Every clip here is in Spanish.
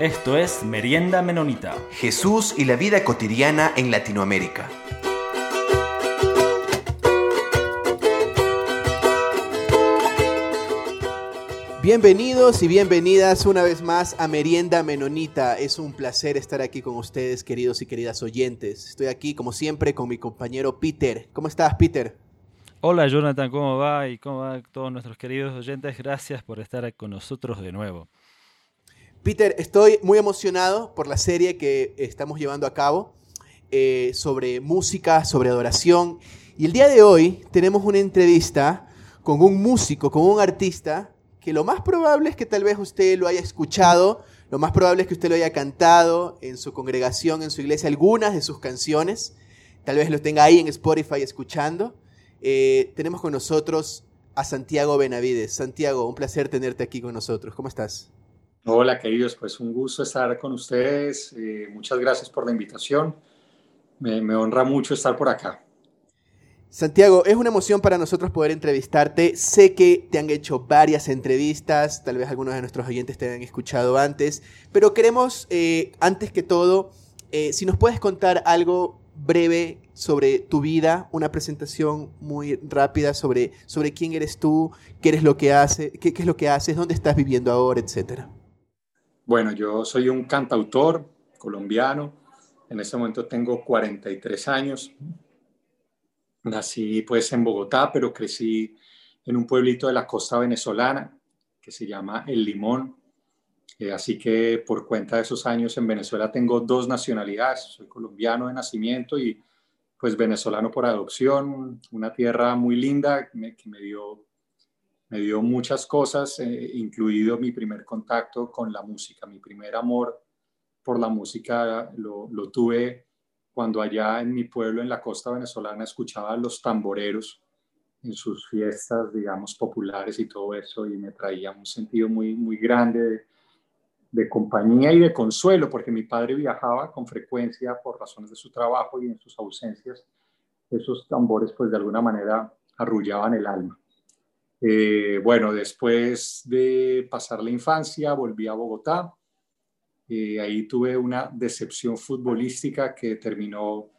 Esto es Merienda Menonita. Jesús y la vida cotidiana en Latinoamérica. Bienvenidos y bienvenidas una vez más a Merienda Menonita. Es un placer estar aquí con ustedes, queridos y queridas oyentes. Estoy aquí, como siempre, con mi compañero Peter. ¿Cómo estás, Peter? Hola, Jonathan, ¿cómo va? Y cómo van todos nuestros queridos oyentes. Gracias por estar con nosotros de nuevo. Peter, estoy muy emocionado por la serie que estamos llevando a cabo eh, sobre música, sobre adoración. Y el día de hoy tenemos una entrevista con un músico, con un artista que lo más probable es que tal vez usted lo haya escuchado, lo más probable es que usted lo haya cantado en su congregación, en su iglesia, algunas de sus canciones, tal vez lo tenga ahí en Spotify escuchando. Eh, tenemos con nosotros a Santiago Benavides. Santiago, un placer tenerte aquí con nosotros. ¿Cómo estás? Hola, queridos, pues un gusto estar con ustedes. Eh, muchas gracias por la invitación. me honra mucho estar por acá. Santiago, es una emoción para nosotros poder entrevistarte. Sé que te han hecho varias entrevistas, tal vez algunos de nuestros oyentes te han escuchado antes, pero queremos, eh, antes que todo, eh, si nos puedes contar algo breve sobre tu vida, una presentación muy rápida sobre, sobre quién eres tú, qué, eres lo que hace, qué es lo que haces, dónde estás viviendo ahora, etcétera. Bueno, yo soy un cantautor colombiano. En este momento tengo 43 años. Nací pues en Bogotá, pero crecí en un pueblito de la costa venezolana que se llama El Limón. Eh, así que por cuenta de esos años en Venezuela tengo dos nacionalidades. Soy colombiano de nacimiento y pues venezolano por adopción. Una tierra muy linda que me dio, me dio muchas cosas, eh, incluido mi primer contacto con la música. Mi primer amor por la música lo, tuve cuando allá en mi pueblo, en la costa venezolana, escuchaba a los tamboreros en sus fiestas, digamos, populares y todo eso, y me traía un sentido muy, muy grande de, compañía y de consuelo, porque mi padre viajaba con frecuencia por razones de su trabajo y en sus ausencias, esos tambores, pues de alguna manera arrullaban el alma. Eh, bueno, después de pasar la infancia, volví a Bogotá, eh, ahí tuve una decepción futbolística que terminó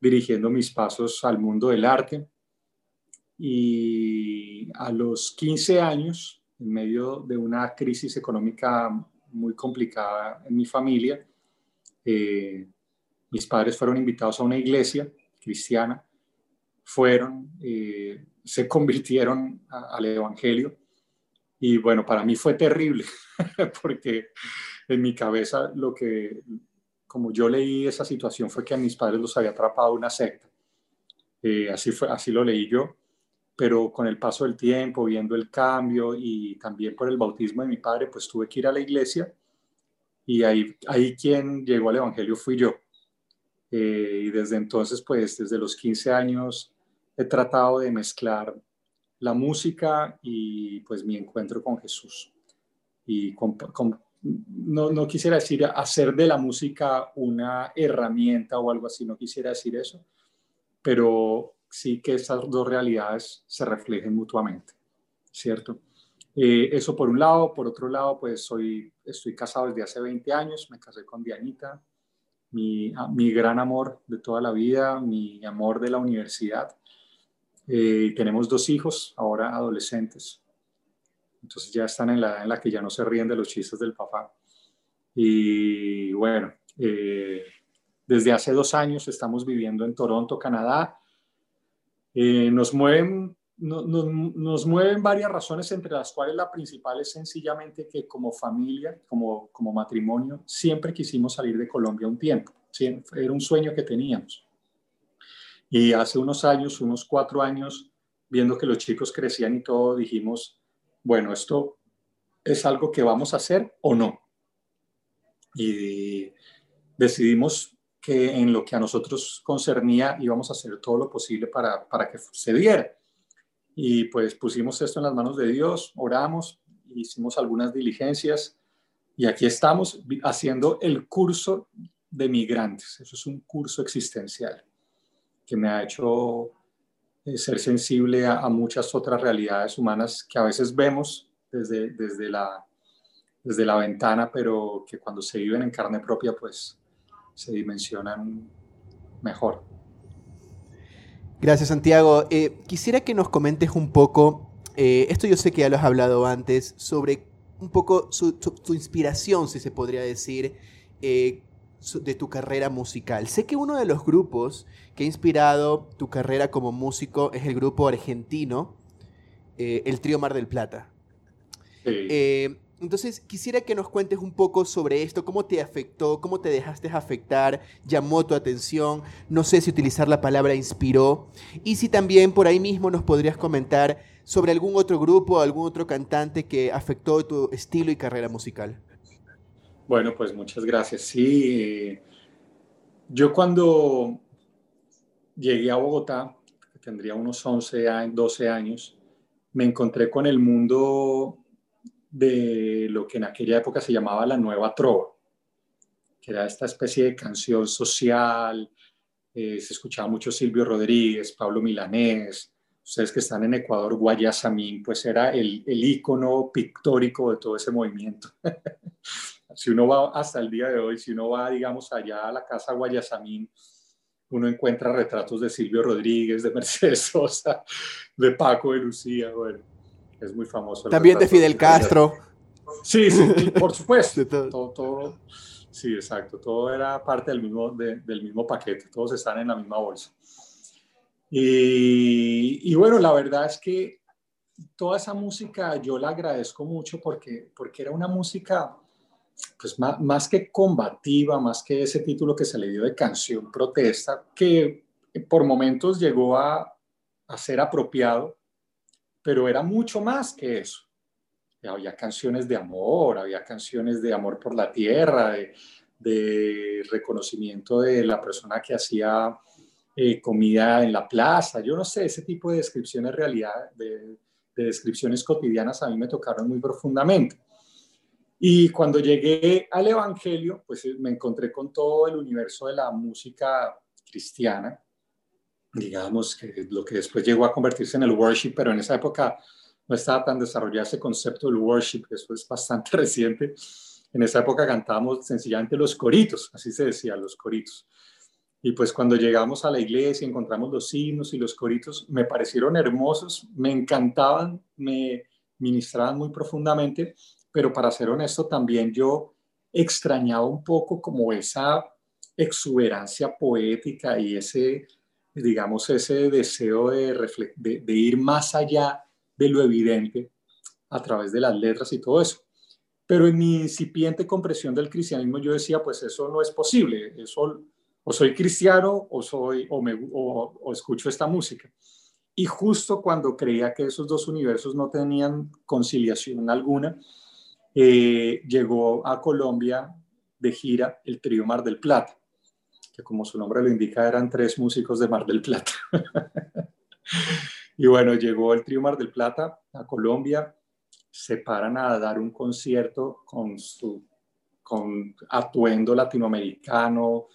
dirigiendo mis pasos al mundo del arte. Y a los 15 años, en medio de una crisis económica muy complicada en mi familia, eh, mis padres fueron invitados a una iglesia cristiana, fueron, eh, se convirtieron al Evangelio y bueno, para mí fue terrible porque en mi cabeza lo que, como yo leí esa situación, fue que a mis padres los había atrapado una secta. Eh, así, fue, así lo leí yo, pero con el paso del tiempo, viendo el cambio y también por el bautismo de mi padre, pues tuve que ir a la iglesia y ahí, ahí quien llegó al Evangelio fui yo. Eh, y desde entonces, pues desde los 15 años he tratado de mezclar la música y pues mi encuentro con Jesús. Y con, no, no, quisiera decir hacer de la música una herramienta o algo así, no quisiera decir eso, pero sí que esas dos realidades se reflejen mutuamente, ¿cierto? Eh, eso por un lado, por otro lado, pues soy, estoy casado desde hace 20 años, me casé con Dianita, mi, mi gran amor de toda la vida, mi amor de la universidad. Eh, tenemos dos hijos, ahora adolescentes, entonces ya están en la edad en la que ya no se ríen de los chistes del papá. Y bueno, eh, desde hace dos años estamos viviendo en Toronto, Canadá. Eh, nos, mueven, nos mueven varias razones, entre las cuales la principal es sencillamente que como familia, como, como matrimonio, siempre quisimos salir de Colombia un tiempo. Era un sueño que teníamos. Y hace unos años, unos cuatro años, viendo que los chicos crecían y todo, dijimos, bueno, esto es algo que vamos a hacer o no. Y decidimos que en lo que a nosotros concernía íbamos a hacer todo lo posible para, para que se diera. Y pues pusimos esto en las manos de Dios, oramos, hicimos algunas diligencias y aquí estamos haciendo el curso de migrantes. Eso es un curso existencial que me ha hecho eh, ser sensible a, muchas otras realidades humanas que a veces vemos desde, desde, la, desde la ventana, pero que cuando se viven en carne propia, pues se dimensionan mejor. Gracias, Santiago. Eh, quisiera que nos comentes un poco, eh, esto yo sé que ya lo has hablado antes, sobre un poco su, inspiración, si se podría decir, de tu carrera musical. Sé que uno de los grupos que ha inspirado tu carrera como músico es el grupo argentino, el Trío Mar del Plata. Sí. Entonces, quisiera que nos cuentes un poco sobre esto, cómo te afectó, cómo te dejaste afectar, llamó tu atención, no sé si utilizar la palabra inspiró, y si también por ahí mismo nos podrías comentar sobre algún otro grupo, algún otro cantante que afectó tu estilo y carrera musical. Bueno, pues muchas gracias. Sí, yo cuando llegué a Bogotá, tendría unos 11, 12 años, me encontré con el mundo de lo que en aquella época se llamaba la nueva trova, que era esta especie de canción social. Eh, se escuchaba mucho Silvio Rodríguez, Pablo Milanés, ustedes que están en Ecuador, Guayasamín, pues era el, el pictórico de todo ese movimiento. si uno va hasta el día de hoy, si uno va, digamos, allá a la casa Guayasamín, uno encuentra retratos de Silvio Rodríguez, de Mercedes Sosa, de Paco, de Lucía, bueno es muy famoso. También de Fidel Castro. Sí, sí, por supuesto. todo. Todo, sí, exacto. Todo era parte del mismo, del mismo paquete. Todos están en la misma bolsa. Y, y, bueno, la verdad es que toda esa música yo la agradezco mucho porque, porque era una música pues más, más que combativa, más que ese título que se le dio de canción protesta, que por momentos llegó a, a ser apropiado pero era mucho más que eso. Había canciones de amor, había canciones de amor por la tierra, de, reconocimiento de la persona que hacía eh, comida en la plaza. Yo no sé, ese tipo de descripciones realidad, de, de descripciones cotidianas a mí me tocaron muy profundamente. Y cuando llegué al Evangelio, pues me encontré con todo el universo de la música cristiana, digamos, que lo que después llegó a convertirse en el worship, pero en esa época no estaba tan desarrollado ese concepto del worship, eso es bastante reciente. En esa época cantábamos sencillamente los coritos, así se decía, los coritos. Y pues cuando llegamos a la iglesia encontramos los himnos y los coritos, me parecieron hermosos, me encantaban, me ministraban muy profundamente, pero para ser honesto también yo extrañaba un poco como esa exuberancia poética y ese digamos, ese deseo de, de, ir más allá de lo evidente a través de las letras y todo eso. Pero en mi incipiente comprensión del cristianismo yo decía, pues eso no es posible, eso o soy cristiano o, soy, o, me, o, escucho esta música. Y justo cuando creía que esos dos universos no tenían conciliación alguna, eh, llegó a Colombia de gira el trío Mar del Plata como su nombre lo indica eran tres músicos de Mar del Plata. y bueno, llegó el trío Mar del Plata a Colombia, se paran a dar un concierto con su con atuendo latinoamericano,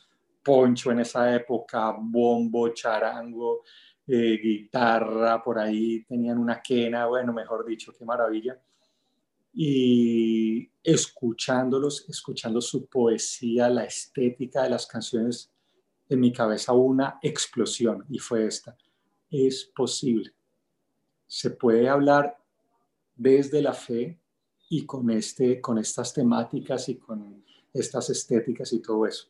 poncho en esa época, bombo, charango, eh, guitarra, por ahí tenían una quena, bueno, mejor dicho, qué maravilla. Y escuchándolos, escuchando su poesía, la estética de las canciones, en mi cabeza una explosión y fue esta. Es posible. Se puede hablar desde la fe y con, este, con estas temáticas y con estas estéticas y todo eso.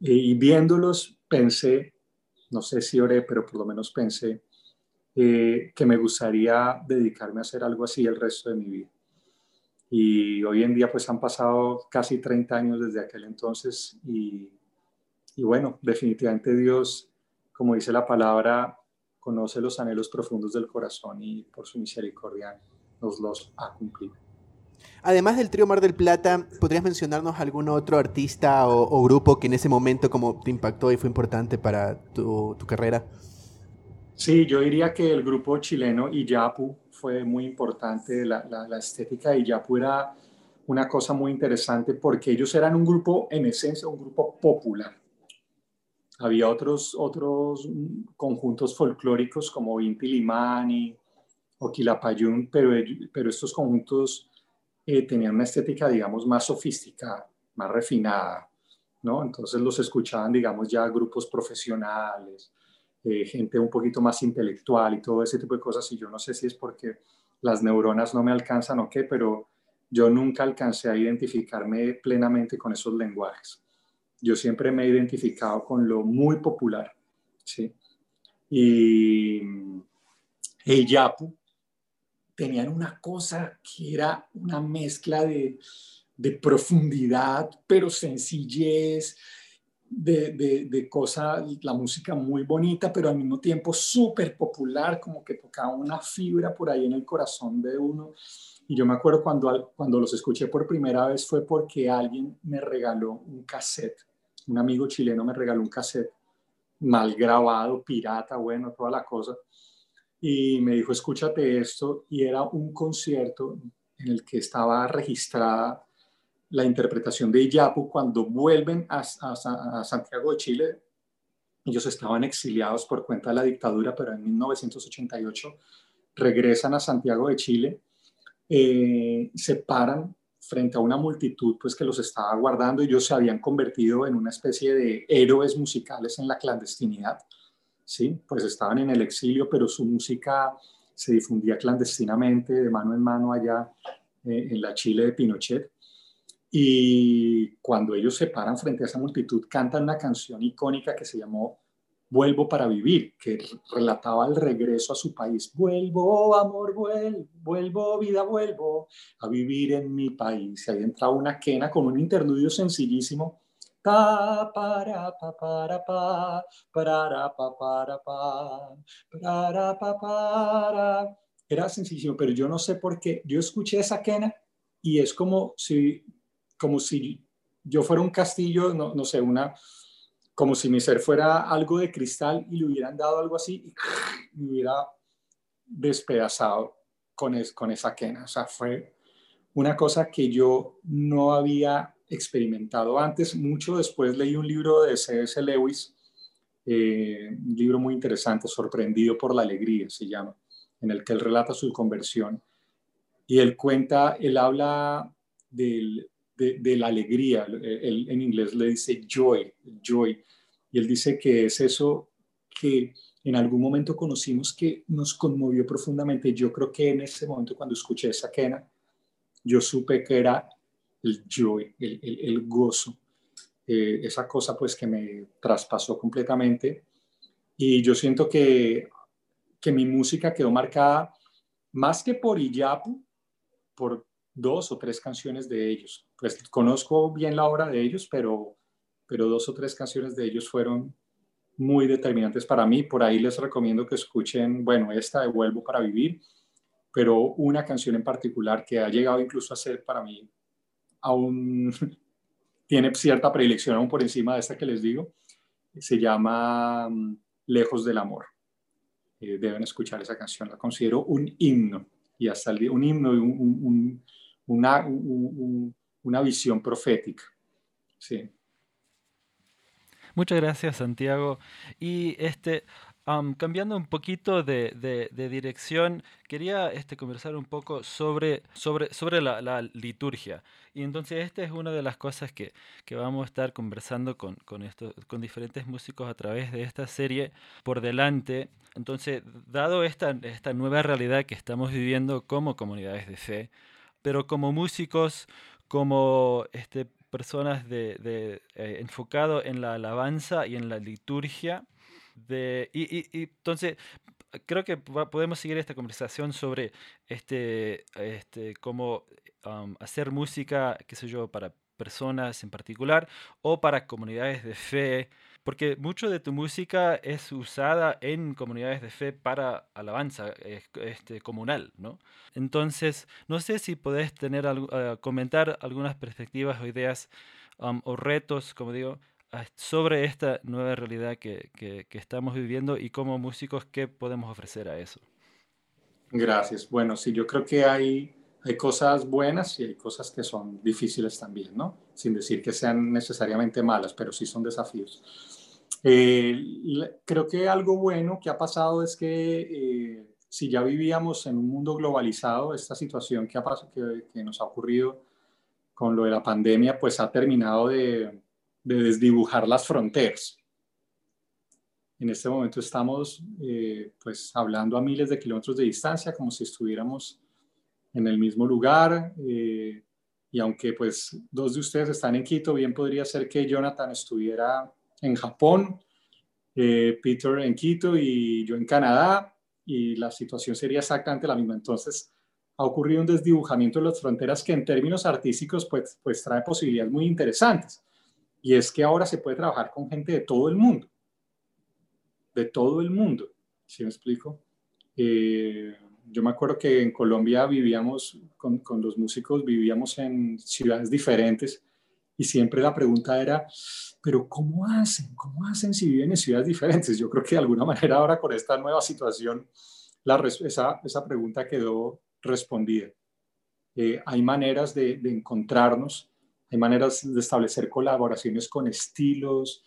Y viéndolos pensé, no sé si oré, pero por lo menos pensé eh, que me gustaría dedicarme a hacer algo así el resto de mi vida. Y hoy en día pues han pasado casi 30 años desde aquel entonces y y bueno, definitivamente Dios, como dice la palabra, conoce los anhelos profundos del corazón y por su misericordia nos los ha cumplido. Además del trío Mar del Plata, ¿podrías mencionarnos algún otro artista o, grupo que en ese momento como te impactó y fue importante para tu, carrera? Sí, yo diría que el grupo chileno Iyapu fue muy importante. La, la, la estética de Iyapu era una cosa muy interesante porque ellos eran un grupo, en esencia, un grupo popular. Había otros, otros conjuntos folclóricos como Inti Limani o Quilapayún, pero, pero estos conjuntos eh, tenían una estética, digamos, más sofisticada, más refinada, ¿no? Entonces los escuchaban, digamos, ya grupos profesionales, eh, gente un poquito más intelectual y todo ese tipo de cosas. Y yo no sé si es porque las neuronas no me alcanzan o qué, pero yo nunca alcancé a identificarme plenamente con esos lenguajes. Yo siempre me he identificado con lo muy popular, ¿sí? Y el Yapu tenían una cosa que era una mezcla de, de profundidad, pero sencillez, de, de, de cosa, la música muy bonita, pero al mismo tiempo súper popular, como que tocaba una fibra por ahí en el corazón de uno. Y yo me acuerdo cuando, cuando los escuché por primera vez fue porque alguien me regaló un cassette, un amigo chileno me regaló un cassette mal grabado, pirata, bueno, toda la cosa. Y me dijo, escúchate esto, y era un concierto en el que estaba registrada la interpretación de Iyapu cuando vuelven a, Santiago de Chile. Ellos estaban exiliados por cuenta de la dictadura, pero en 1988 regresan a Santiago de Chile, eh, se paran frente a una multitud pues, que los estaba guardando. Ellos se habían convertido en una especie de héroes musicales en la clandestinidad. ¿sí? Pues estaban en el exilio, pero su música se difundía clandestinamente, de mano en mano allá eh, en la Chile de Pinochet. Y cuando ellos se paran frente a esa multitud, cantan una canción icónica que se llamó Vuelvo para vivir, que relataba el regreso a su país. Vuelvo, amor, vuelvo, vuelvo, vida, vuelvo a vivir en mi país. Y ahí entraba una quena con un interludio sencillísimo. Pa, para, pa, para, pa, para, pa, para, pa, para, pa, para. Era sencillísimo, pero yo no sé por qué. Yo escuché esa quena y es como si como si yo fuera un castillo, no, no sé, una, como si mi ser fuera algo de cristal y le hubieran dado algo así y me hubiera despedazado con, con esa quena. O sea, fue una cosa que yo no había experimentado antes. Mucho después leí un libro de C.S. Lewis, eh, un libro muy interesante, Sorprendido por la Alegría se llama, en el que él relata su conversión. Y él cuenta, él habla del, de, la alegría. Él, en inglés le dice joy, joy. Y él dice que es eso que en algún momento conocimos que nos conmovió profundamente. Yo creo que en ese momento cuando escuché esa quena, yo supe que era el joy, el, el, gozo. Eh, esa cosa pues que me traspasó completamente. Y yo siento que, que mi música quedó marcada más que por Iyapu, por dos o tres canciones de ellos. Pues conozco bien la obra de ellos, pero, pero dos o tres canciones de ellos fueron muy determinantes para mí. Por ahí les recomiendo que escuchen, bueno, esta de Vuelvo para Vivir, pero una canción en particular que ha llegado incluso a ser para mí aún tiene cierta predilección aún por encima de esta que les digo, se llama mm, Lejos del Amor. Eh, deben escuchar esa canción, la considero un himno y hasta el un himno, y un, una, una visión profética. Sí. Muchas gracias, Santiago. Y este, cambiando un poquito de, dirección, quería este, conversar un poco sobre, sobre, sobre la, liturgia. Y entonces esta es una de las cosas que, que vamos a estar conversando con, con, esto, con diferentes músicos a través de esta serie por delante. Entonces, dado esta, esta nueva realidad que estamos viviendo como comunidades de fe, pero como músicos, como este, personas de, eh, enfocado en la alabanza y en la liturgia. De, y, entonces, creo que podemos seguir esta conversación sobre este, este, cómo hacer música, qué sé yo, para personas en particular o para comunidades de fe porque mucho de tu música es usada en comunidades de fe para alabanza este, comunal, ¿no? Entonces, no sé si podés tener uh, comentar algunas perspectivas o ideas um, o retos, como digo, sobre esta nueva realidad que, que, que estamos viviendo y como músicos, ¿qué podemos ofrecer a eso? Gracias. Bueno, sí, yo creo que hay, hay cosas buenas y hay cosas que son difíciles también, ¿no? Sin decir que sean necesariamente malas, pero sí son desafíos. Eh, creo que algo bueno que ha pasado es que eh, si ya vivíamos en un mundo globalizado, esta situación que, ha, que, que nos ha ocurrido con lo de la pandemia, pues ha terminado de, de desdibujar las fronteras. En este momento estamos eh, pues hablando a miles de kilómetros de distancia, como si estuviéramos en el mismo lugar. Eh, y aunque pues dos de ustedes están en Quito, bien podría ser que Jonathan estuviera en Japón, eh, Peter en Quito y yo en Canadá, y la situación sería exactamente la misma. Entonces, ha ocurrido un desdibujamiento de las fronteras que en términos artísticos pues, pues trae posibilidades muy interesantes. Y es que ahora se puede trabajar con gente de todo el mundo. De todo el mundo. ¿Sí me explico? Eh, yo me acuerdo que en Colombia vivíamos, con, con, los músicos vivíamos en ciudades diferentes y siempre la pregunta era, pero ¿cómo hacen? ¿Cómo hacen si viven en ciudades diferentes? Yo creo que de alguna manera ahora con esta nueva situación esa, esa pregunta quedó respondida. Eh, hay maneras de, de, encontrarnos, hay maneras de establecer colaboraciones con estilos,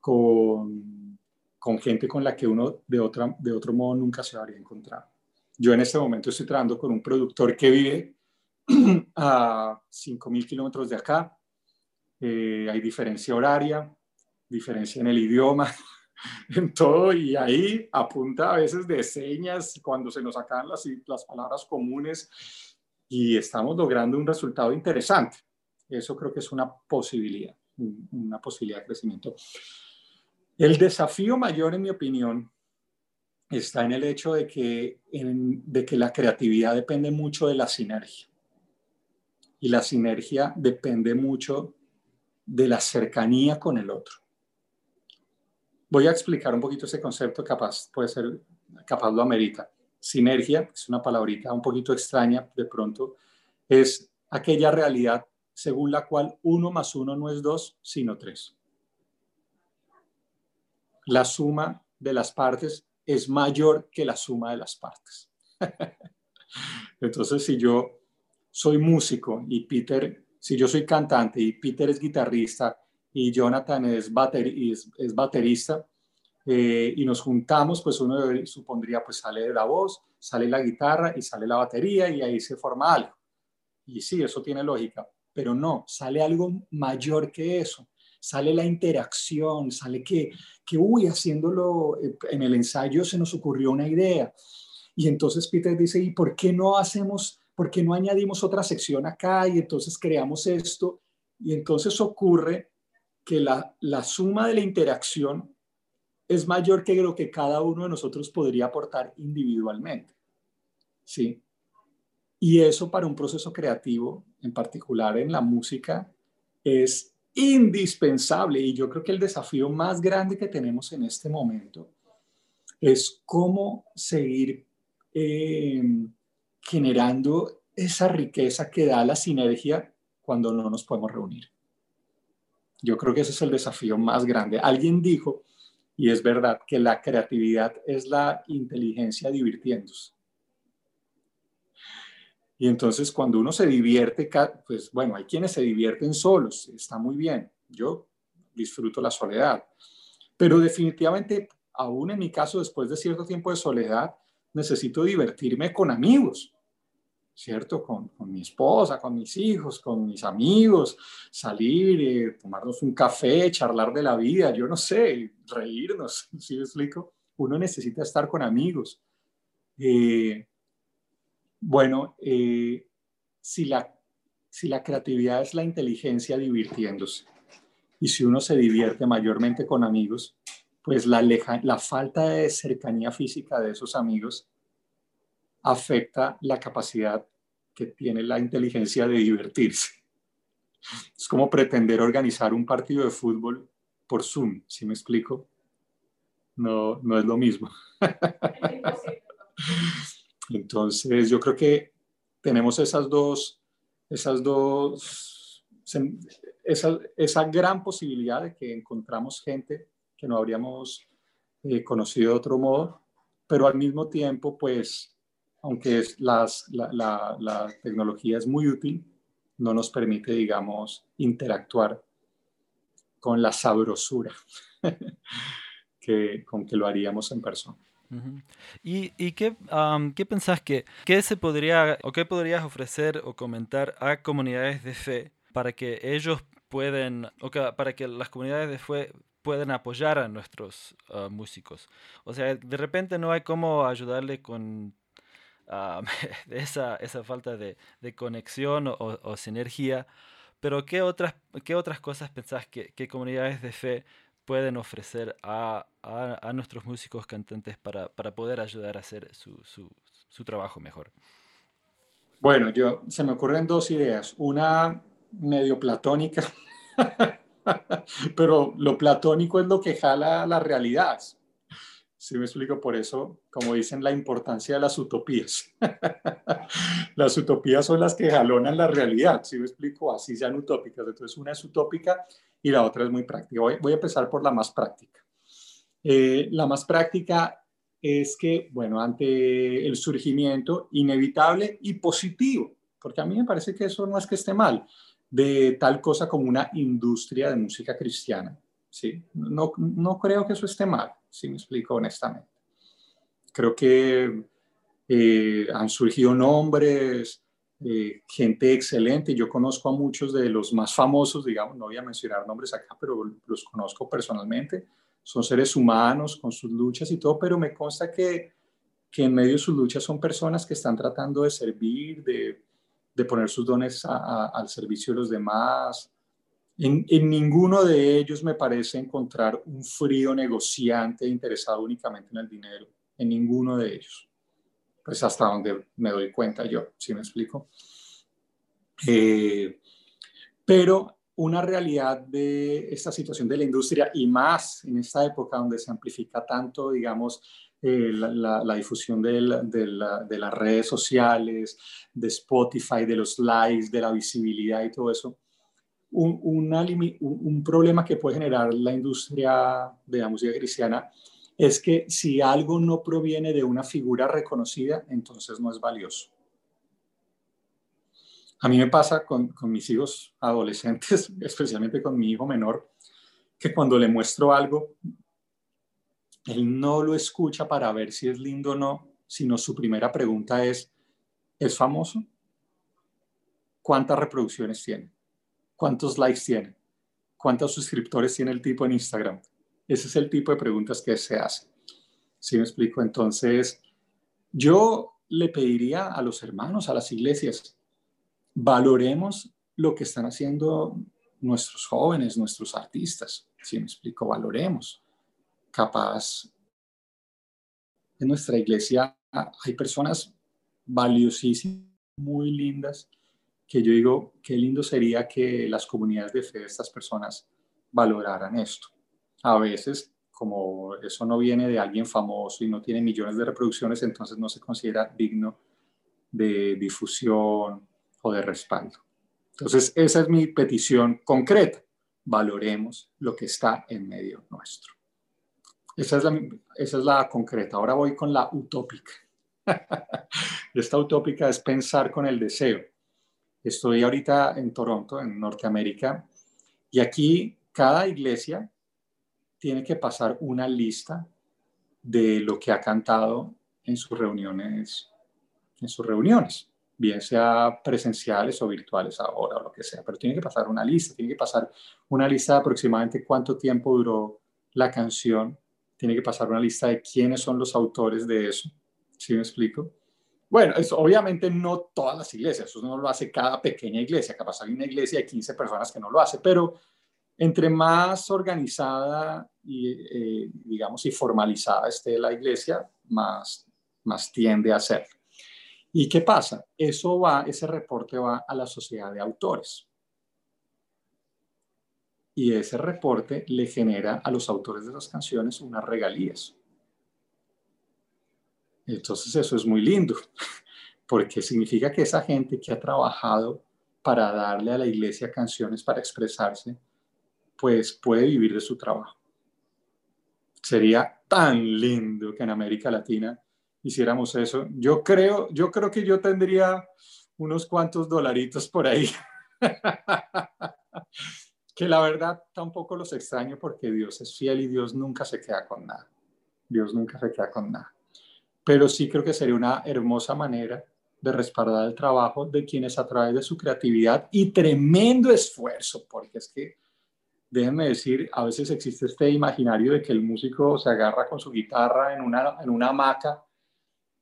con, con gente con la que uno de, otra, de otro modo nunca se habría encontrado. Yo en este momento estoy trabajando con un productor que vive a 5.000 kilómetros de acá. Eh, hay diferencia horaria, diferencia en el idioma, en todo, y ahí apunta a veces de señas cuando se nos acaban las, las palabras comunes y estamos logrando un resultado interesante. Eso creo que es una posibilidad, una posibilidad de crecimiento. El desafío mayor, en mi opinión, está en el hecho de que, de que la creatividad depende mucho de la sinergia. Y la sinergia depende mucho de la cercanía con el otro. Voy a explicar un poquito ese concepto, capaz puede ser, capaz lo amerita. Sinergia, es una palabrita un poquito extraña de pronto, es aquella realidad según la cual uno más uno no es dos, sino tres. La suma de las partes es mayor que la suma de las partes. Entonces, si yo soy músico y Peter, si yo soy cantante y Peter es guitarrista y Jonathan es, es, baterista eh, y nos juntamos, pues uno supondría, pues sale la voz, sale la guitarra y sale la batería y ahí se forma algo. Y sí, eso tiene lógica, pero no, sale algo mayor que eso sale la interacción, sale que, que, uy, haciéndolo eh, en el ensayo se nos ocurrió una idea. Y entonces Peter dice, ¿y por qué no hacemos, por qué no añadimos otra sección acá? Y entonces creamos esto. Y entonces ocurre que la, la suma de la interacción es mayor que lo que cada uno de nosotros podría aportar individualmente. ¿Sí? Y eso para un proceso creativo, en particular en la música, es indispensable y yo creo que el desafío más grande que tenemos en este momento es cómo seguir eh, generando esa riqueza que da la sinergia cuando no nos podemos reunir. Yo creo que ese es el desafío más grande. Alguien dijo, y es verdad, que la creatividad es la inteligencia divirtiéndose. Y entonces cuando uno se divierte, pues bueno, hay quienes se divierten solos, está muy bien. Yo disfruto la soledad. Pero definitivamente, aún en mi caso, después de cierto tiempo de soledad, necesito divertirme con amigos, ¿cierto? Con, mi esposa, con mis hijos, con mis amigos, salir, eh, tomarnos un café, charlar de la vida, yo no sé, reírnos, ¿sí me explico? Uno necesita estar con amigos. Eh, bueno, eh, si, la, si creatividad es la inteligencia divirtiéndose y si uno se divierte mayormente con amigos, pues la, falta de cercanía física de esos amigos afecta la capacidad que tiene la inteligencia de divertirse. Es como pretender organizar un partido de fútbol por Zoom, ¿sí me explico? No, no es lo mismo. Entonces, yo creo que tenemos esas dos, esas dos, esa, esa gran posibilidad de que encontramos gente que no habríamos eh, conocido de otro modo, pero al mismo tiempo, pues, aunque es las, la, la, la tecnología es muy útil, no nos permite, digamos, interactuar con la sabrosura que, con que lo haríamos en persona. ¿Y, y qué, qué pensás que qué se podría o qué podrías ofrecer o comentar a comunidades de fe para que ellos pueden, o para que las comunidades de fe puedan apoyar a nuestros ah, músicos? O sea, de repente no hay cómo ayudarle con esa, esa, falta de, de conexión o, o, sinergia, pero ¿qué otras, qué otras cosas pensás que, que comunidades de fe pueden ofrecer a, a, nuestros músicos cantantes para, para, poder ayudar a hacer su, su, su, trabajo mejor? Bueno, yo, se me ocurren dos ideas. Una medio platónica, pero lo platónico es lo que jala la realidad. Si me explico por eso, como dicen, la importancia de las utopías. las utopías son las que jalonan la realidad, si me explico, así sean utópicas. Entonces, una es utópica y la otra es muy práctica. Voy, a empezar por la más práctica. Eh, la más práctica es que, bueno, ante el surgimiento inevitable y positivo, porque a mí me parece que eso no es que esté mal, de tal cosa como una industria de música cristiana. ¿sí? No, no creo que eso esté mal, si me explico honestamente. Creo que eh, han surgido nombres, eh, gente excelente. Yo conozco a muchos de los más famosos, digamos, no voy a mencionar nombres acá, pero los conozco personalmente. Son seres humanos con sus luchas y todo, pero me consta que, que en medio de sus luchas son personas que están tratando de servir, de, de poner sus dones al servicio de los demás. En, en, ninguno de ellos me parece encontrar un frío negociante interesado únicamente en el dinero, en ninguno de ellos pues hasta donde me doy cuenta yo, si me explico? Eh, pero una realidad de esta situación de la industria y más en esta época donde se amplifica tanto, digamos, eh, la, difusión de, las redes sociales, de Spotify, de los likes, de la visibilidad y todo eso, un, un problema que puede generar la industria de la música cristiana es que si algo no proviene de una figura reconocida, entonces no es valioso. A mí me pasa con, mis hijos adolescentes, especialmente con mi hijo menor, que cuando le muestro algo, él no lo escucha para ver si es lindo o no, sino su primera pregunta es, ¿es famoso? ¿Cuántas reproducciones tiene? ¿Cuántos likes tiene? ¿Cuántos suscriptores tiene el tipo en Instagram? Ese es el tipo de preguntas que se hacen. ¿Sí me explico? Entonces, yo le pediría a los hermanos, a las iglesias, valoremos lo que están haciendo nuestros jóvenes, nuestros artistas. ¿Sí me explico? Valoremos. Capaz, en nuestra iglesia hay personas valiosísimas, muy lindas, que yo digo, qué lindo sería que las comunidades de fe de estas personas valoraran esto a veces, como eso no viene de alguien famoso y no tiene millones de reproducciones, entonces no se considera digno de difusión o de respaldo. Entonces, esa es mi petición concreta. Valoremos lo que está en medio nuestro. Esa es la, esa es la concreta. Ahora voy con la utópica. Esta utópica es pensar con el deseo. Estoy ahorita en Toronto, en Norteamérica, y aquí cada iglesia tiene que pasar una lista de lo que ha cantado en sus reuniones, en sus reuniones, bien sea presenciales o virtuales ahora o lo que sea, pero tiene que pasar una lista, tiene que pasar una lista de aproximadamente cuánto tiempo duró la canción, tiene que pasar una lista de quiénes son los autores de eso, ¿sí me explico? Bueno, eso obviamente no todas las iglesias, eso no lo hace cada pequeña iglesia, capaz hay una iglesia de 15 personas que no lo hace, pero entre más organizada y, eh, digamos, y formalizada esté la iglesia, más, más tiende a ser. ¿Y qué pasa? Eso va, ese reporte va a la sociedad de autores. Y ese reporte le genera a los autores de las canciones unas regalías. Entonces eso es muy lindo, porque significa que esa gente que ha trabajado para darle a la iglesia canciones para expresarse, pues puede vivir de su trabajo. Sería tan lindo que en América Latina hiciéramos eso. Yo creo, yo creo que yo tendría unos cuantos dolaritos por ahí. que la verdad tampoco los extraño porque Dios es fiel y Dios nunca se queda con nada. Dios nunca se queda con nada. pero sí creo que sería una hermosa manera de respaldar el trabajo de quienes a través de su creatividad y tremendo esfuerzo, porque es que, déjenme decir, a veces existe este imaginario de que el músico se agarra con su guitarra en una, en una hamaca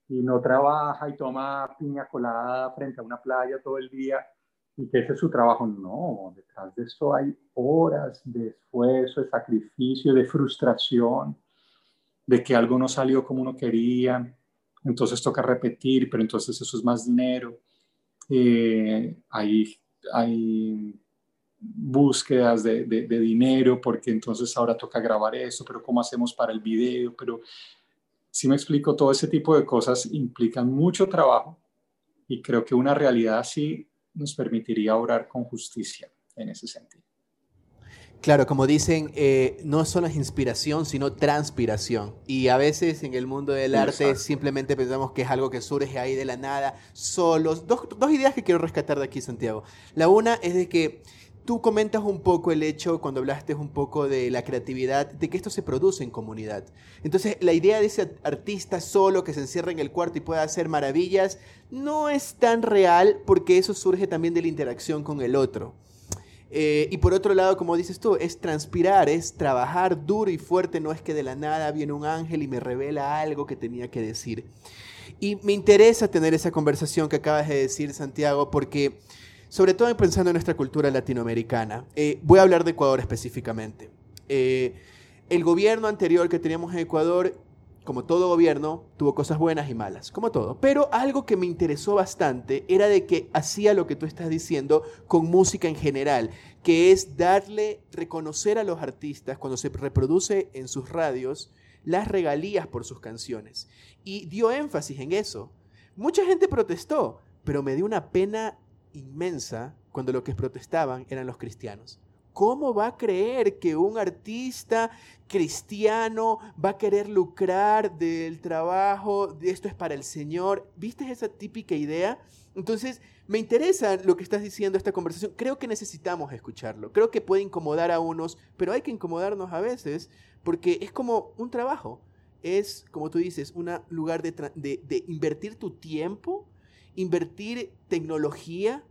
y no trabaja y toma piña colada frente a una playa todo el día y que ese es su trabajo. No, detrás de eso hay horas de esfuerzo, de sacrificio, de frustración, de que algo no salió como uno quería, entonces toca repetir, pero entonces eso es más dinero. Eh, hay, búsquedas de, de, dinero porque entonces ahora toca grabar eso, pero ¿cómo hacemos para el video? Pero si me explico, todo ese tipo de cosas implican mucho trabajo y creo que una realidad así nos permitiría orar con justicia en ese sentido. Claro, como dicen, eh, no solo es inspiración, sino transpiración. Y a veces en el mundo del arte simplemente pensamos que es algo que surge ahí de la nada, solos. Dos, dos ideas que quiero rescatar de aquí, Santiago. La una es de que tú comentas un poco el hecho, cuando hablaste un poco de la creatividad, de que esto se produce en comunidad. Entonces, la idea de ese artista solo que se encierra en el cuarto y pueda hacer maravillas no es tan real porque eso surge también de la interacción con el otro. Eh, y por otro lado, como dices tú, es transpirar, es trabajar duro y fuerte, no es que de la nada viene un ángel y me revela algo que tenía que decir. Y me interesa tener esa conversación que acabas de decir, Santiago, porque sobre todo pensando en nuestra cultura latinoamericana, eh, voy a hablar de Ecuador específicamente. Eh, el gobierno anterior que teníamos en Ecuador como todo gobierno, tuvo cosas buenas y malas, como todo. Pero algo que me interesó bastante era de que hacía lo que tú estás diciendo con música en general, que es darle, reconocer a los artistas cuando se reproduce en sus radios las regalías por sus canciones. Y dio énfasis en eso. Mucha gente protestó, pero me dio una pena inmensa cuando lo que protestaban eran los cristianos. ¿Cómo va a creer que un artista cristiano va a querer lucrar del trabajo, esto es para el Señor? ¿Viste esa típica idea? Entonces, me interesa lo que estás diciendo, esta conversación. Creo que necesitamos escucharlo. Creo que puede incomodar a unos, pero hay que incomodarnos a veces porque es como un trabajo. Es, como tú dices, un lugar de, invertir tu tiempo, invertir tecnología,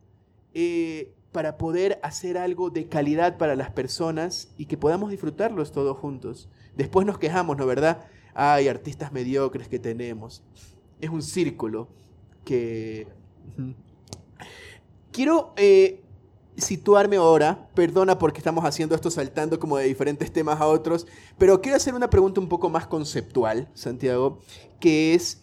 eh, para poder hacer algo de calidad para las personas y que podamos disfrutarlos todos juntos. Después nos quejamos, ¿no verdad? Hay artistas mediocres que tenemos. Es un círculo que... Quiero eh, situarme ahora, perdona porque estamos haciendo esto saltando como de diferentes temas a otros, pero quiero hacer una pregunta un poco más conceptual, Santiago, que es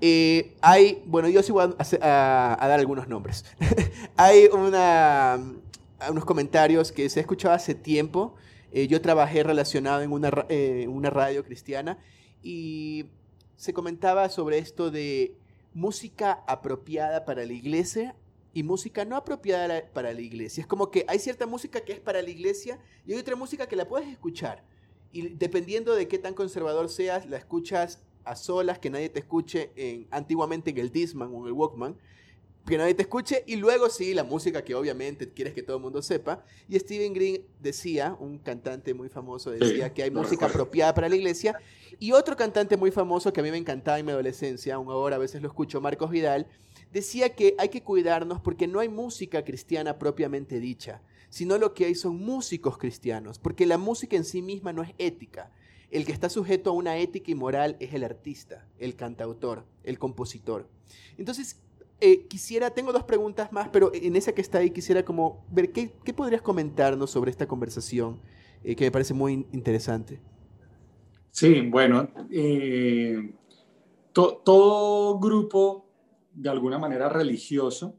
eh, hay, bueno, yo sí voy a, dar algunos nombres. hay unos comentarios que se ha escuchado hace tiempo. Eh, yo trabajé relacionado en una, eh, una radio cristiana y se comentaba sobre esto de música apropiada para la iglesia y música no apropiada para la iglesia. Es como que hay cierta música que es para la iglesia y hay otra música que la puedes escuchar. Y dependiendo de qué tan conservador seas, la escuchas a solas, que nadie te escuche en, antiguamente en el Disman o en el Walkman, que nadie te escuche y luego sí, la música que obviamente quieres que todo el mundo sepa. Y Steven Green decía, un cantante muy famoso, decía que hay música apropiada para la iglesia. Y otro cantante muy famoso que a mí me encantaba en mi adolescencia, aún ahora a veces lo escucho, Marcos Vidal, decía que hay que cuidarnos porque no hay música cristiana propiamente dicha, sino lo que hay son músicos cristianos, porque la música en sí misma no es ética. El que está sujeto a una ética y moral es el artista, el cantautor, el compositor. Entonces, eh, quisiera, tengo dos preguntas más, pero en esa que está ahí quisiera como ver qué, podrías comentarnos sobre esta conversación eh, que me parece muy interesante. Sí, bueno, eh, todo grupo de alguna manera religioso,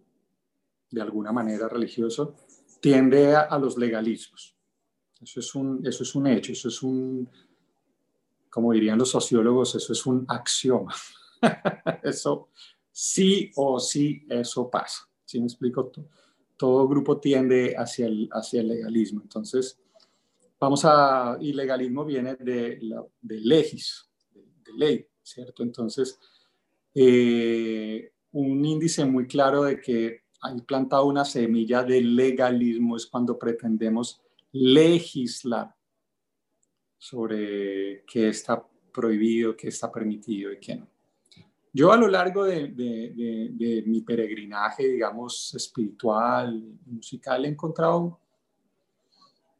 de alguna manera religioso, tiende a, a los legalismos. Eso es, un, eso es un hecho, eso es un, como dirían los sociólogos, eso es un axioma. eso sí o sí, eso pasa. ¿Sí me explico? Todo grupo tiende hacia el, hacia el legalismo. Entonces, vamos a, y legalismo viene de, de legis, de, ley, ¿cierto? Entonces, eh, un índice muy claro de que hay plantado una semilla de legalismo es cuando pretendemos legislar sobre qué está prohibido, qué está permitido y qué no. Yo a lo largo de, mi peregrinaje, digamos, espiritual, musical, he encontrado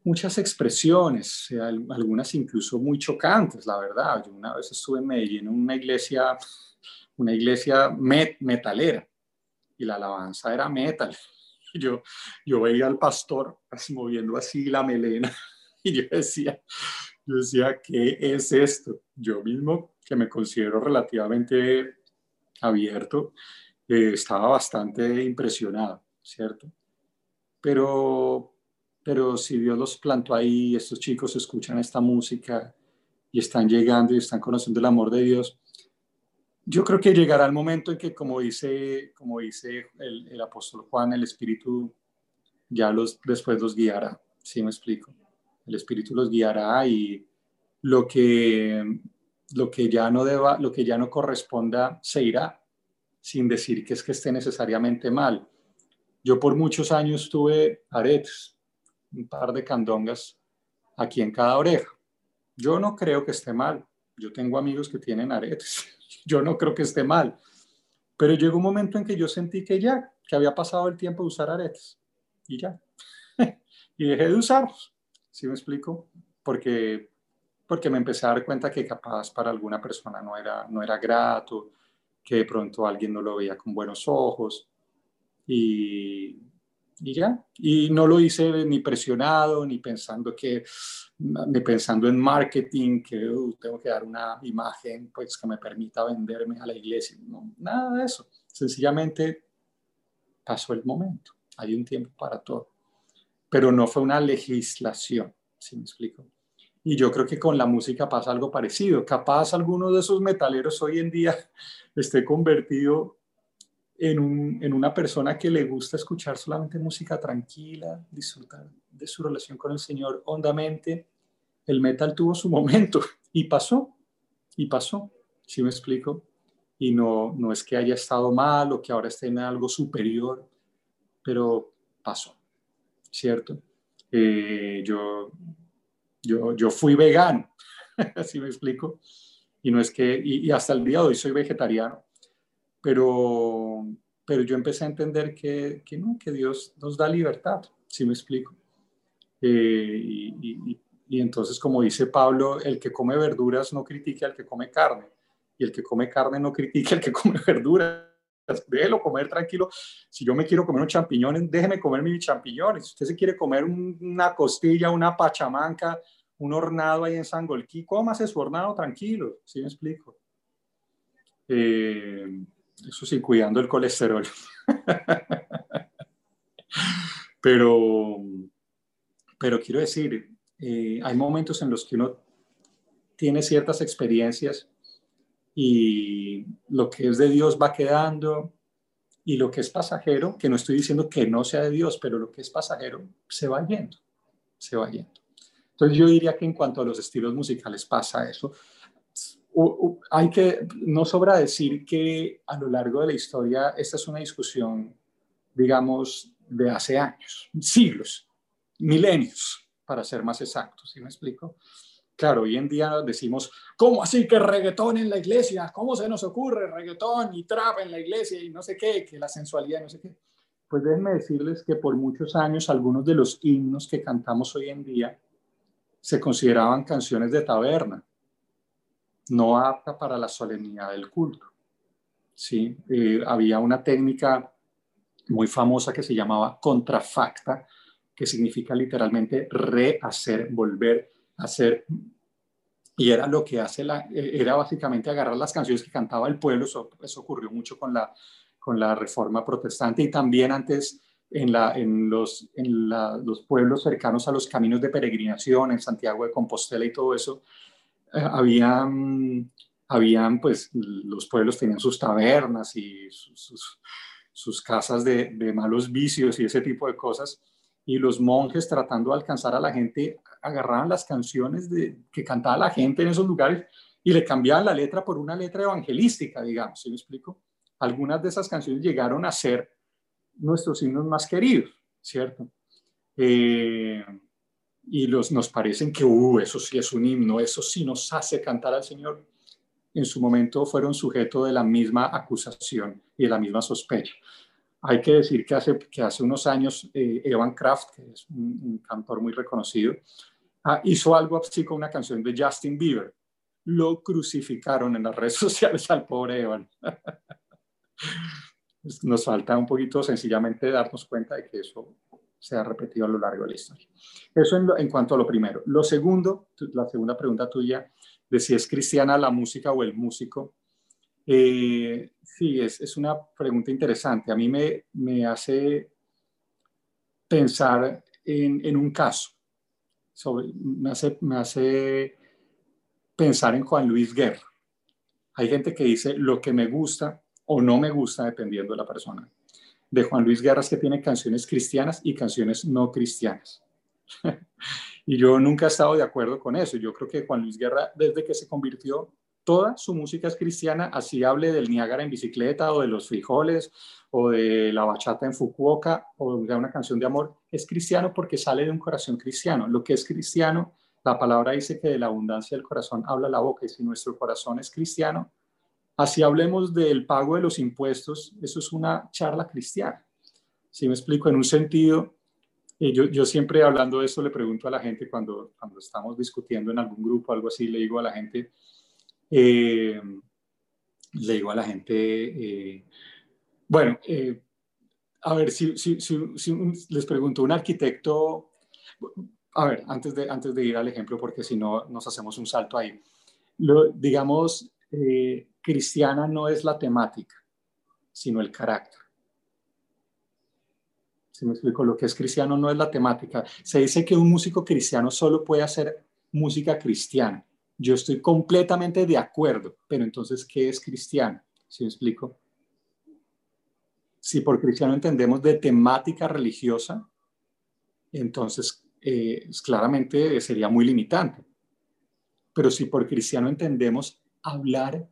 muchas expresiones, algunas incluso muy chocantes, la verdad. Yo una vez estuve en Medellín en una iglesia, una iglesia metalera, y la alabanza era metal. Yo, yo veía al pastor moviendo así la melena y yo decía, yo decía, ¿qué es esto? Yo mismo, que me considero relativamente abierto, eh, estaba bastante impresionado, ¿cierto? Pero, pero si Dios los plantó ahí, estos chicos escuchan esta música y están llegando y están conociendo el amor de Dios, yo creo que llegará el momento en que, como dice, como dice el, el apóstol Juan, el Espíritu ya los, después los guiará, ¿sí me explico? El Espíritu los guiará y lo que, lo que, ya, no deba, lo que ya no corresponda se irá, sin decir que es que esté necesariamente mal. Yo por muchos años tuve aretes, un par de candongas aquí en cada oreja. Yo no creo que esté mal. Yo tengo amigos que tienen aretes. Yo no creo que esté mal. Pero llegó un momento en que yo sentí que ya, que había pasado el tiempo de usar aretes. Y ya. y dejé de usarlos. ¿Sí me explico? Porque porque me empecé a dar cuenta que capaz para alguna persona no era, no era grato, que de pronto alguien no lo veía con buenos ojos y, y ya. Y no lo hice ni presionado, ni pensando que, ni pensando en marketing, que uh, tengo que dar una imagen pues que me permita venderme a la iglesia. No, nada de eso. Sencillamente pasó el momento. Hay un tiempo para todo. Pero no fue una legislación, si me explico? Y yo creo que con la música pasa algo parecido. Capaz alguno de esos metaleros hoy en día esté convertido en, un, en, una persona que le gusta escuchar solamente música tranquila, disfrutar de su relación con el Señor hondamente. El metal tuvo su momento y pasó, y pasó, si me explico? Y no, no es que haya estado mal o que ahora esté en algo superior, pero pasó, ¿cierto? Eh, yo yo, yo fui vegano, así me explico. Y no es que, y, hasta el día de hoy soy vegetariano, pero, pero yo empecé a entender que, que no, que Dios nos da libertad, si me explico. Eh, y, y, entonces, como dice Pablo, el que come verduras no critique al que come carne, y el que come carne no critique al que come verduras. Déjelo comer tranquilo. Si yo me quiero comer unos champiñones, déjeme comer mis champiñones. Si usted se quiere comer una costilla, una pachamanca, un hornado ahí en Sangolquí, cómase su hornado tranquilo, ¿sí me explico? Eh, eso sí, cuidando el colesterol. pero, pero quiero decir, eh, hay momentos en los que uno tiene ciertas experiencias y lo que es de Dios va quedando y lo que es pasajero, que no estoy diciendo que no sea de Dios, pero lo que es pasajero se va yendo, se va yendo. Entonces yo diría que en cuanto a los estilos musicales pasa eso. hay que, no sobra decir que a lo largo de la historia esta es una discusión, digamos, de hace años, siglos, milenios, para ser más exactos, ¿sí me explico? Claro, hoy en día decimos, ¿cómo así que reggaetón en la iglesia? ¿Cómo se nos ocurre reggaetón y trap en la iglesia y no sé qué, que la sensualidad, no sé qué? Pues déjenme decirles que por muchos años algunos de los himnos que cantamos hoy en día se consideraban canciones de taberna, no apta para la solemnidad del culto. ¿sí? Eh, había una técnica muy famosa que se llamaba contrafacta, que significa literalmente rehacer, volver hacer. Y era lo que hace la, eh, era básicamente agarrar las canciones que cantaba el pueblo, eso, eso ocurrió mucho con la, con la reforma protestante y también antes en, la, en, los, en los pueblos cercanos a los caminos de peregrinación, en Santiago de Compostela y todo eso, eh, habían, habían, pues, los pueblos tenían sus tabernas y sus, sus, casas de, de, malos vicios y ese tipo de cosas. Y los monjes tratando de alcanzar a la gente, agarraban las canciones de, que cantaba la gente en esos lugares y le cambiaban la letra por una letra evangelística, digamos, ¿sí me explico? Algunas de esas canciones llegaron a ser nuestros himnos más queridos, ¿cierto? Eh, y los, nos parecen que, uh, eso sí es un himno, eso sí nos hace cantar al Señor. en su momento fueron sujeto de la misma acusación y de la misma sospecha. Hay que decir que hace, que hace unos años eh, Evan Kraft, que es un, cantor muy reconocido, ah, hizo algo así con una canción de Justin Bieber. Lo crucificaron en las redes sociales al pobre Evan. Nos falta un poquito sencillamente darnos cuenta de que eso se ha repetido a lo largo de la historia. Eso en, en cuanto a lo primero. Lo segundo, la segunda pregunta tuya, de si es cristiana la música o el músico. Eh, sí, es, es, una pregunta interesante. A mí me, me hace pensar en, en un caso. Sobre, me, hace, me hace pensar en Juan Luis Guerra. Hay gente que dice lo que me gusta o no me gusta dependiendo de la persona. De Juan Luis Guerra es que tiene canciones cristianas y canciones no cristianas. Y yo nunca he estado de acuerdo con eso. Yo creo que Juan Luis Guerra, desde que se convirtió, toda su música es cristiana, así hable del Niágara en bicicleta o de los frijoles o de la bachata en Fukuoka o de una canción de amor, es cristiano porque sale de un corazón cristiano. Lo que es cristiano, la palabra dice que de la abundancia del corazón habla la boca y si nuestro corazón es cristiano, así hablemos del pago de los impuestos, eso es una charla cristiana. Si me explico, en un sentido, yo, yo, siempre hablando de esto le pregunto a la gente cuando, cuando estamos discutiendo en algún grupo, algo así, le digo a la gente, eh, le digo a la gente, eh, bueno, eh, a ver, si, les pregunto, un arquitecto, a ver, antes de, antes de ir al ejemplo, porque si no nos hacemos un salto ahí, Lo, digamos, cristiana no es la temática, sino el carácter. Si me explico, lo que es cristiano no es la temática. Se dice que un músico cristiano solo puede hacer música cristiana. Yo estoy completamente de acuerdo, pero entonces, ¿qué es cristiano? Si me explico? Si por cristiano entendemos de temática religiosa, entonces eh, claramente sería muy limitante. Pero si por cristiano entendemos hablar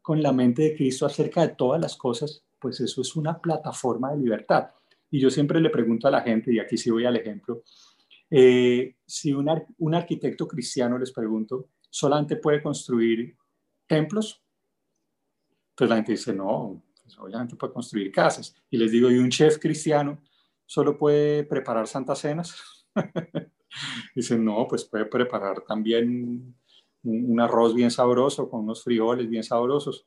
con la mente de Cristo acerca de todas las cosas, pues eso es una plataforma de libertad. Y yo siempre le pregunto a la gente, y aquí sí voy al ejemplo, eh, si un, un arquitecto cristiano, les pregunto, solamente puede construir templos, pues la gente dice, no, pues obviamente puede construir casas. Y les digo, ¿y un chef cristiano solo puede preparar santas cenas? Dicen, no, pues puede preparar también un arroz bien sabroso con unos frijoles bien sabrosos.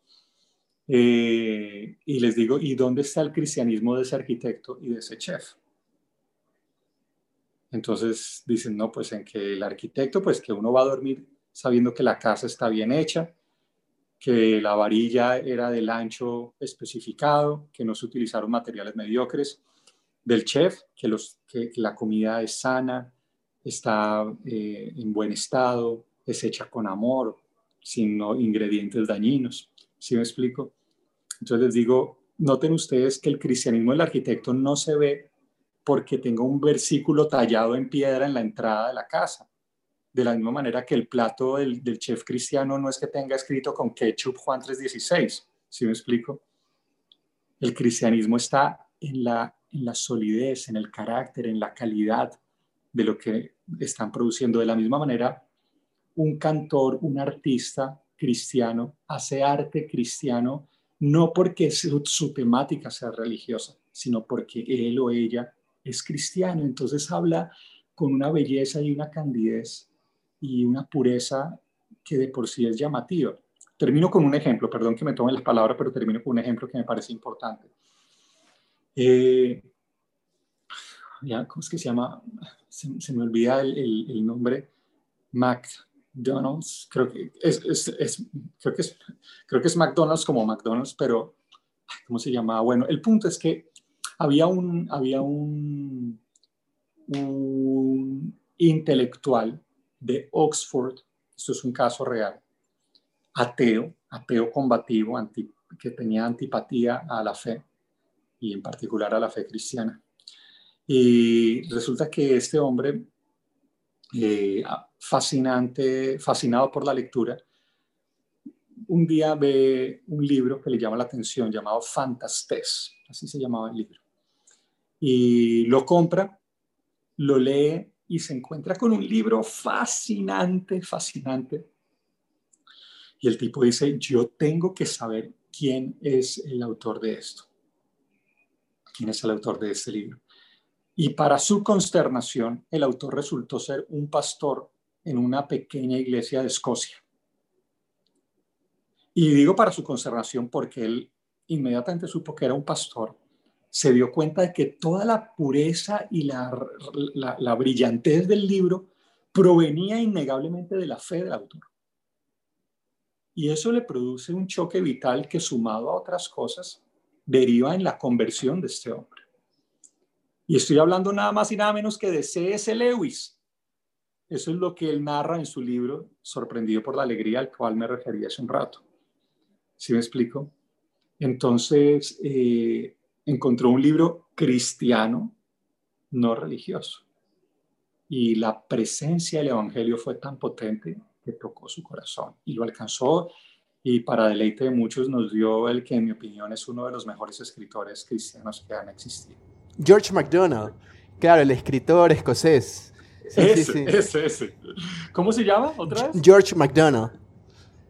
Eh, y les digo, ¿y dónde está el cristianismo de ese arquitecto y de ese chef? Entonces dicen, no, pues en que el arquitecto, pues que uno va a dormir sabiendo que la casa está bien hecha, que la varilla era del ancho especificado, que no se utilizaron materiales mediocres, del chef, que, los, que, la comida es sana, está eh, en buen estado, es hecha con amor, sin ingredientes dañinos. ¿Sí me explico? Entonces les digo, noten ustedes que el cristianismo del arquitecto no se ve porque tenga un versículo tallado en piedra en la entrada de la casa. De la misma manera que el plato del, chef cristiano no es que tenga escrito con ketchup Juan 3.16, ¿sí me explico? El cristianismo está en la, en la solidez, en el carácter, en la calidad de lo que están produciendo. De la misma manera, un cantor, un artista cristiano hace arte cristiano no porque su, temática sea religiosa, sino porque él o ella es cristiano. Entonces habla con una belleza y una candidez y una pureza que de por sí es llamativa. Termino con un ejemplo, perdón que me tome la palabra, pero termino con un ejemplo que me parece importante. Eh, ¿Cómo es que se llama? Se, me olvida el, el nombre. Mac, McDonald's, creo que es, creo que es, creo que es McDonald's como McDonald's, pero ¿cómo se llama? Bueno, el punto es que había un, había un, un intelectual de Oxford, esto es un caso real, ateo, ateo combativo, que tenía antipatía a la fe y en particular a la fe cristiana. Y resulta que este hombre eh, fascinante, fascinado por la lectura, un día ve un libro que le llama la atención llamado Fantastes, así se llamaba el libro, y lo compra, lo lee y se encuentra con un libro fascinante, fascinante, Y el tipo dice, yo tengo que saber quién es el autor de esto. ¿Quién es el autor de este libro? Y para su consternación, el autor resultó ser un pastor en una pequeña iglesia de Escocia. Y digo para su consternación porque él inmediatamente supo que era un pastor, se dio cuenta de que toda la pureza y la, la, brillantez del libro provenía innegablemente de la fe del autor. Y eso le produce un choque vital que sumado a otras cosas deriva en la conversión de este hombre. Y estoy hablando nada más y nada menos que de C.S. Lewis. Eso es lo que él narra en su libro, Sorprendido por la Alegría, al cual me referí hace un rato. ¿Sí me explico? Entonces, eh, encontró un libro cristiano, no religioso. Y la presencia del Evangelio fue tan potente que tocó su corazón y lo alcanzó y para deleite de muchos nos dio el que en mi opinión es uno de los mejores escritores cristianos que han existido. George MacDonald, claro, el escritor escocés. ese, ese, ese. ¿Cómo se llama otra vez? George MacDonald.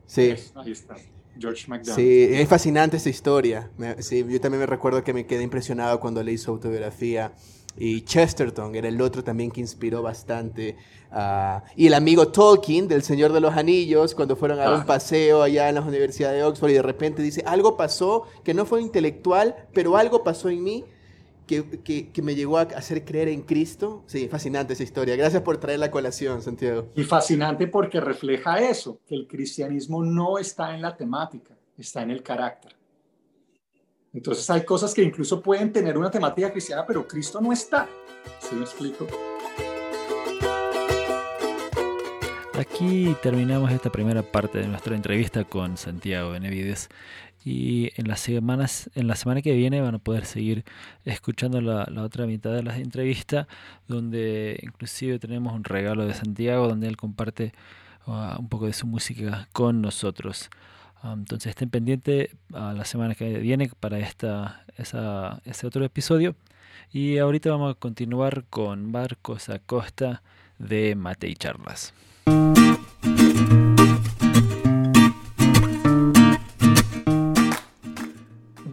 Sí. ahí está. George MacDonald. Sí, es fascinante esa historia. Sí, yo también me recuerdo que me quedé impresionado cuando leí su autobiografía. Y Chesterton era el otro también que inspiró bastante. y el amigo Tolkien del Señor de los Anillos, cuando fueron a dar un ah. paseo allá en la Universidad de Oxford y de repente dice, algo pasó que no fue intelectual, pero algo pasó en mí que, que, que, me llegó a hacer creer en Cristo. Sí, fascinante esa historia. Gracias por traer la colación, Santiago. Y fascinante porque refleja eso, que el cristianismo no está en la temática, está en el carácter. Entonces hay cosas que incluso pueden tener una temática cristiana, pero Cristo no está. ¿Sí me explico? Aquí terminamos esta primera parte de nuestra entrevista con Santiago Benevides y en las semanas en la semana que viene van a poder seguir escuchando la, otra mitad de la entrevista donde inclusive tenemos un regalo de Santiago donde él comparte uh, un poco de su música con nosotros. Ah, entonces estén pendientes a la semana que viene para esta, esa, ese otro episodio. Y ahorita vamos a continuar con Marcos Acosta de Mate y Charlas.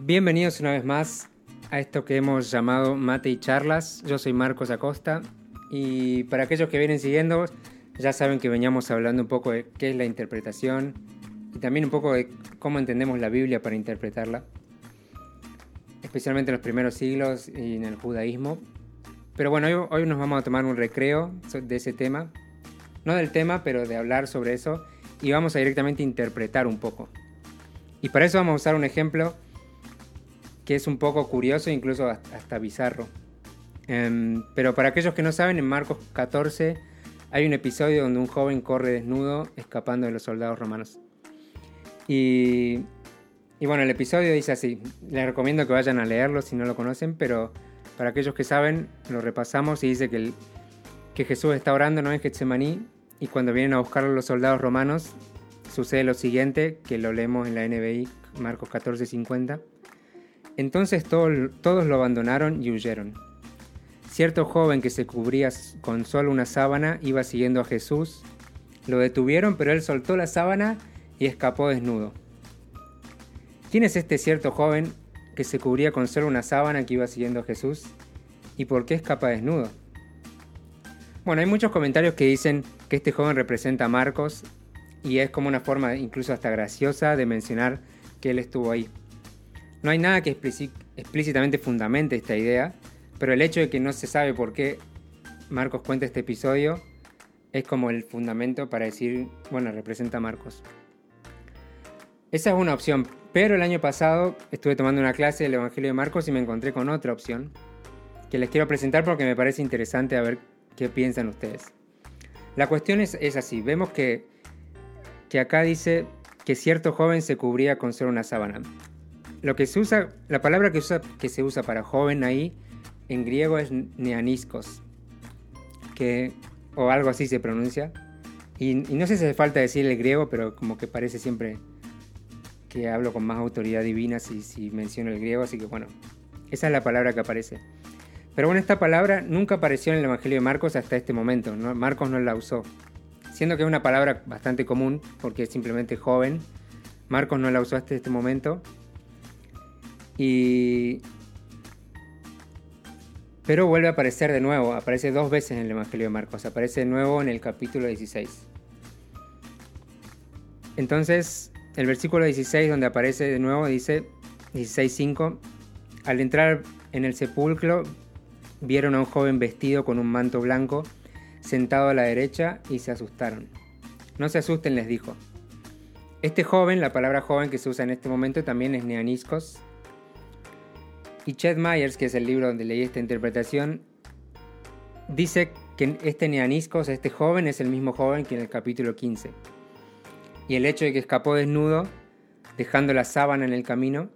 Bienvenidos una vez más a esto que hemos llamado Mate y Charlas. Yo soy Marcos Acosta y para aquellos que vienen siguiendo ya saben que veníamos hablando un poco de qué es la interpretación, y también un poco de cómo entendemos la Biblia para interpretarla, especialmente en los primeros siglos y en el judaísmo. Pero bueno, hoy, hoy nos vamos a tomar un recreo de ese tema, no del tema, pero de hablar sobre eso, y vamos a directamente interpretar un poco. Y para eso vamos a usar un ejemplo que es un poco curioso, incluso hasta bizarro. Em, pero para aquellos que no saben, en Marcos 14 hay un episodio donde un joven corre desnudo escapando de los soldados romanos. Y, bueno, el episodio dice así. Les recomiendo que vayan a leerlo si no lo conocen, pero para aquellos que saben, lo repasamos y dice que, Jesús está orando no en Getsemaní y cuando vienen a buscarlo los soldados romanos, sucede lo siguiente, que lo leemos en la NBI, Marcos 14:50. Entonces todos lo abandonaron y huyeron. Cierto joven que se cubría con solo una sábana iba siguiendo a Jesús. Lo detuvieron, pero él soltó la sábana y escapó desnudo. ¿Quién es este cierto joven que se cubría con solo una sábana que iba siguiendo a Jesús? ¿Y por qué escapa desnudo? Bueno, hay muchos comentarios que dicen que este joven representa a Marcos y es como una forma incluso hasta graciosa de mencionar que él estuvo ahí. No hay nada que explícitamente fundamente esta idea, pero el hecho de que no se sabe por qué Marcos cuenta este episodio es como el fundamento para decir, bueno, representa a Marcos. Esa es una opción, pero el año pasado estuve tomando una clase del Evangelio de Marcos y me encontré con otra opción que les quiero presentar porque me parece interesante a ver qué piensan ustedes. La cuestión es, así, vemos que, que acá dice que cierto joven se cubría con solo una sábana. Lo que se usa, la palabra que, usa, que se usa para joven ahí en griego es neaniskos, que, o algo así se pronuncia. Y, y no sé si hace falta decir el griego, pero como que parece siempre que hablo con más autoridad divina si, si menciono el griego, así que bueno, esa es la palabra que aparece. Pero bueno, esta palabra nunca apareció en el Evangelio de Marcos hasta este momento, Marcos no la usó. siendo que es una palabra bastante común porque es simplemente joven. Marcos no la usó hasta este momento. Y... Pero vuelve a aparecer de nuevo, aparece dos veces en el Evangelio de Marcos, aparece de nuevo en el capítulo 16. Entonces, el versículo 16 donde aparece de nuevo dice 16.5, al entrar en el sepulcro vieron a un joven vestido con un manto blanco sentado a la derecha y se asustaron. No se asusten, les dijo. Este joven, la palabra joven que se usa en este momento también es neaniscos. Y Chet Myers, que es el libro donde leí esta interpretación, dice que este neaniscos, este joven, es el mismo joven que en el capítulo 15. Y el hecho de que escapó desnudo, dejando la sábana en el camino,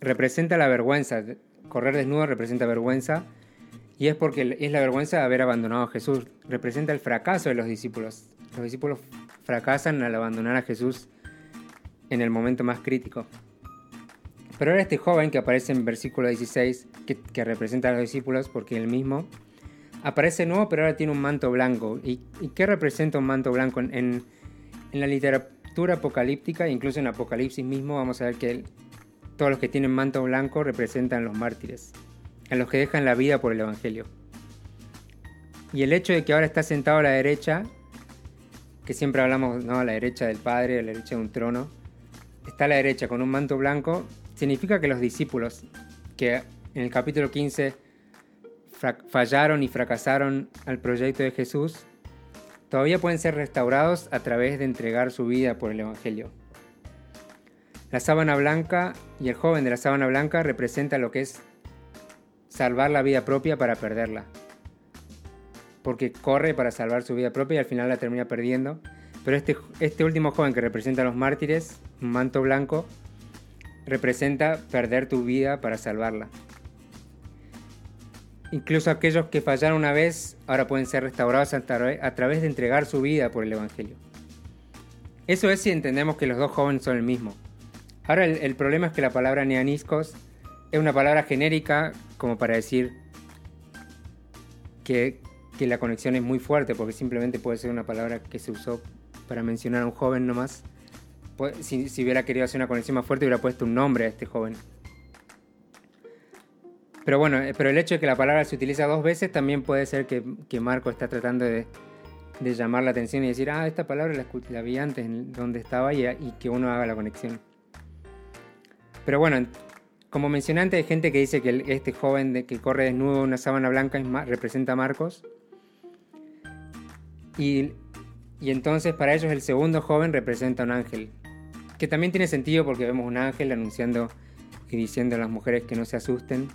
representa la vergüenza. Correr desnudo representa vergüenza y es porque es la vergüenza de haber abandonado a Jesús. Representa el fracaso de los discípulos. Los discípulos fracasan al abandonar a Jesús en el momento más crítico. Pero ahora este joven que aparece en versículo 16, que, representa a los discípulos, porque él mismo aparece nuevo, pero ahora tiene un manto blanco. ¿Y, qué representa un manto blanco? En, en, la literatura apocalíptica, incluso en Apocalipsis mismo, vamos a ver que todos los que tienen manto blanco representan los mártires a los que dejan la vida por el Evangelio. Y el hecho de que ahora está sentado a la derecha, que siempre hablamos ¿no? a la derecha del Padre, a la derecha de un trono, está a la derecha con un manto blanco, significa que los discípulos, que en el capítulo 15 fallaron y fracasaron al proyecto de Jesús, todavía pueden ser restaurados a través de entregar su vida por el Evangelio. La sábana blanca y el joven de la sábana blanca representa lo que es salvar la vida propia para perderla. Porque corre para salvar su vida propia y al final la termina perdiendo. Pero este, este último joven que representa a los mártires, un manto blanco, representa perder tu vida para salvarla. Incluso aquellos que fallaron una vez ahora pueden ser restaurados a, través de entregar su vida por el Evangelio. Eso es si entendemos que los dos jóvenes son el mismo. Ahora el, problema es que la palabra neaniscos es una palabra genérica como para decir que, la conexión es muy fuerte, porque simplemente puede ser una palabra que se usó para mencionar a un joven nomás. Si, hubiera querido hacer una conexión más fuerte, hubiera puesto un nombre a este joven. Pero bueno, eh, pero el hecho de que la palabra se utiliza dos veces también puede ser que, Marco está tratando de, llamar la atención y decir, ah, esta palabra la, la vi antes donde estaba y, y, que uno haga la conexión. Pero bueno, como mencionante hay gente que dice que este joven de, que corre desnudo una sábana blanca representa a Marcos. Y, entonces para ellos el segundo joven representa a un ángel. Que también tiene sentido porque vemos un ángel anunciando y diciendo a las mujeres que no se asusten.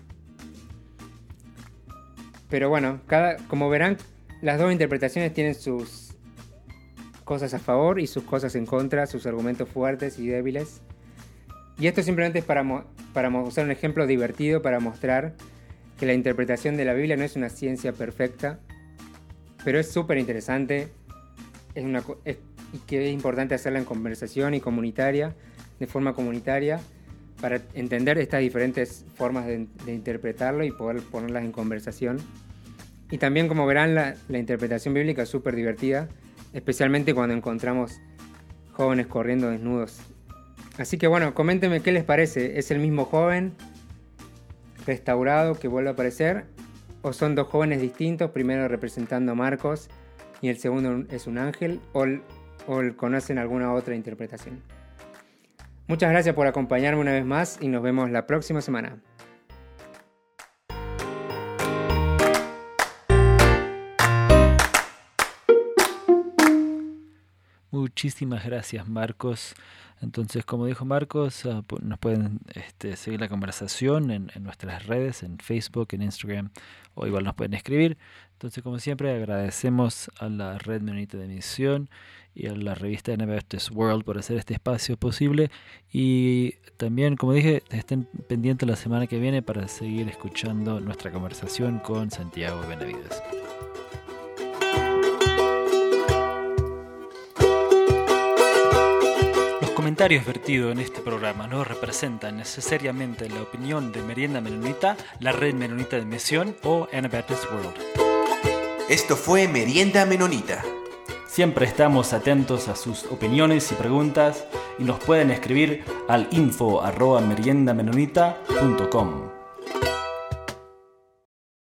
Pero bueno, cada, como verán, las dos interpretaciones tienen sus cosas a favor y sus cosas en contra, sus argumentos fuertes y débiles. Y esto simplemente es para, para usar un ejemplo divertido para mostrar que la interpretación de la Biblia no es una ciencia perfecta, pero es súper interesante es una, y que es importante hacerla en conversación y comunitaria, de forma comunitaria, para entender estas diferentes formas de, interpretarlo y poder ponerlas en conversación. Y también, como verán, la, la interpretación bíblica es súper divertida, especialmente cuando encontramos jóvenes corriendo desnudos Así que bueno, coméntenme qué les parece. ¿Es el mismo joven restaurado que vuelve a aparecer? ¿O son dos jóvenes distintos, primero representando a Marcos y el segundo es un ángel? ¿O, o conocen alguna otra interpretación? Muchas gracias por acompañarme una vez más y nos vemos la próxima semana. Muchísimas gracias Marcos. Entonces, como dijo Marcos, ah, nos pueden este, seguir la conversación en, nuestras redes, en Facebook, en Instagram, o igual nos pueden escribir. Entonces, como siempre, agradecemos a la Red Menonita de Misión y a la revista Anabaptist World por hacer este espacio posible. Y también, como dije, estén pendientes la semana que viene para seguir escuchando nuestra conversación con Santiago Benavides. comentarios vertidos en este programa no representan necesariamente la opinión de Merienda Menonita, la Red Menonita de Misión o Anabaptist World. Esto fue Merienda Menonita. Siempre estamos atentos a sus opiniones y preguntas y nos pueden escribir al info arroba meriendamenonita.com.